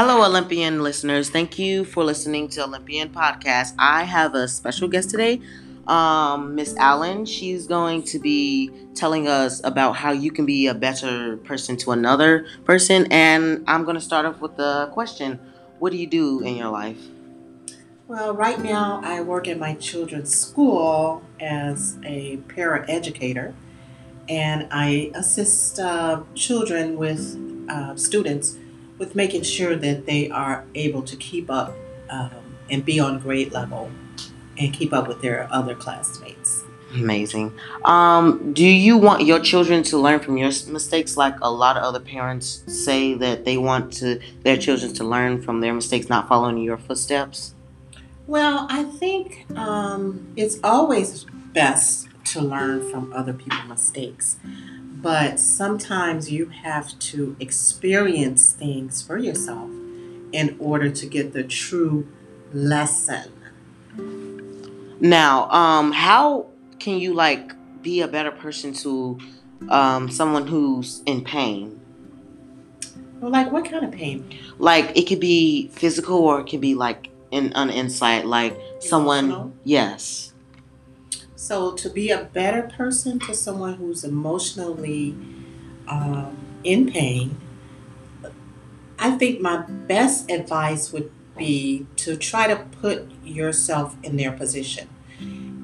Hello, Olympian listeners. Thank you for listening to Olympian Podcast. I have a special guest today, um, Miss Allen. She's going to be telling us about how you can be a better person to another person. And I'm going to start off with the question What do you do in your life? Well, right now I work in my children's school as a paraeducator, and I assist uh, children with uh, students with making sure that they are able to keep up um, and be on grade level and keep up with their other classmates. Amazing. Um, do you want your children to learn from your mistakes, like a lot of other parents say that they want to their children to learn from their mistakes, not following your footsteps? Well, I think um, it's always best to learn from other people's mistakes, but sometimes you have to experience things for yourself in order to get the true lesson. Now, um, how can you like be a better person to um, someone who's in pain? Well, like what kind of pain? Like it could be physical or it could be like in an insight, like someone. Emotional? Yes. So, to be a better person to someone who's emotionally um, in pain, I think my best advice would be to try to put yourself in their position.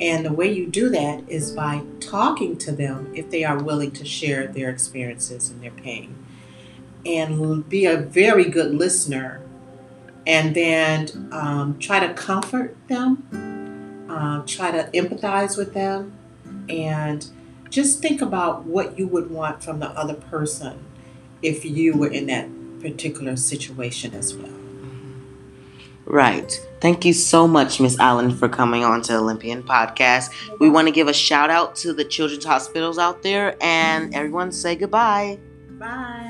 And the way you do that is by talking to them if they are willing to share their experiences and their pain. And be a very good listener and then um, try to comfort them, uh, try to empathize with them, and just think about what you would want from the other person if you were in that particular situation as well. Right. Thank you so much, Miss Allen, for coming on to Olympian Podcast. We want to give a shout out to the children's hospitals out there and everyone say goodbye. Bye.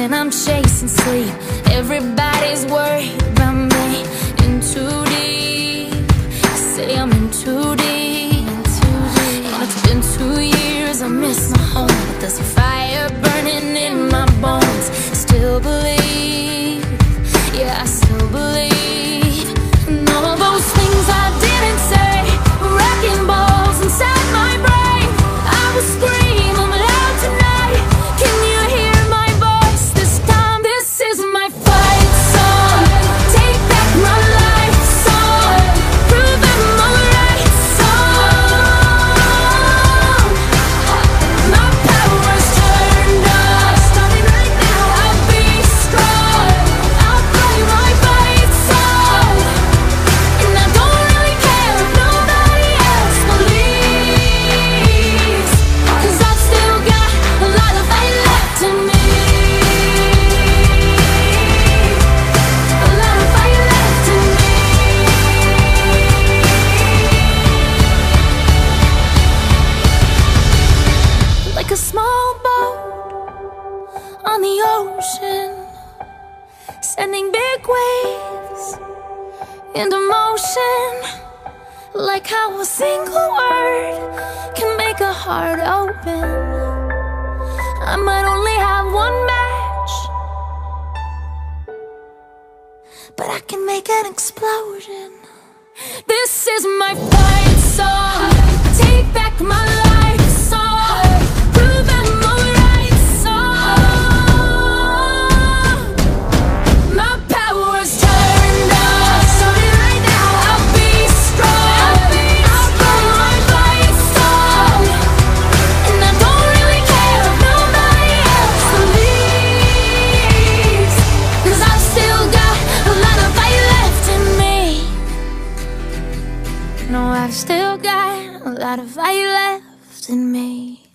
And I'm chasing sleep. Everybody's worried big waves into motion. Like how a single word can make a heart open. I might only have one lot of left in me.